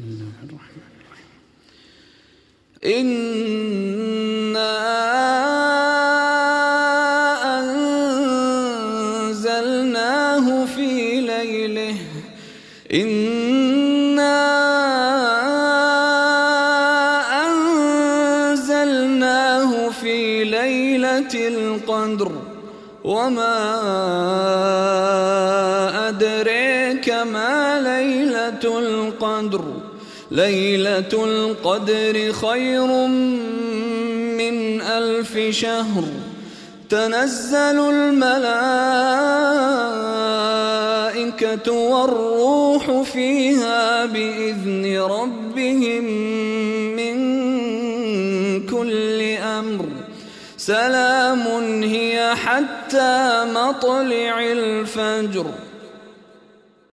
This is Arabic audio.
الله الرحمن الرحيم. إنا أنزلناه في ليله إنا أنزلناه في ليلة القدر وما أدريك ما ليلة القدر. ليلة القدر خير من ألف شهر. تنزل الملائكة والروح فيها بإذن ربهم من كل أمر. سلام هي حتى مطلع الفجر.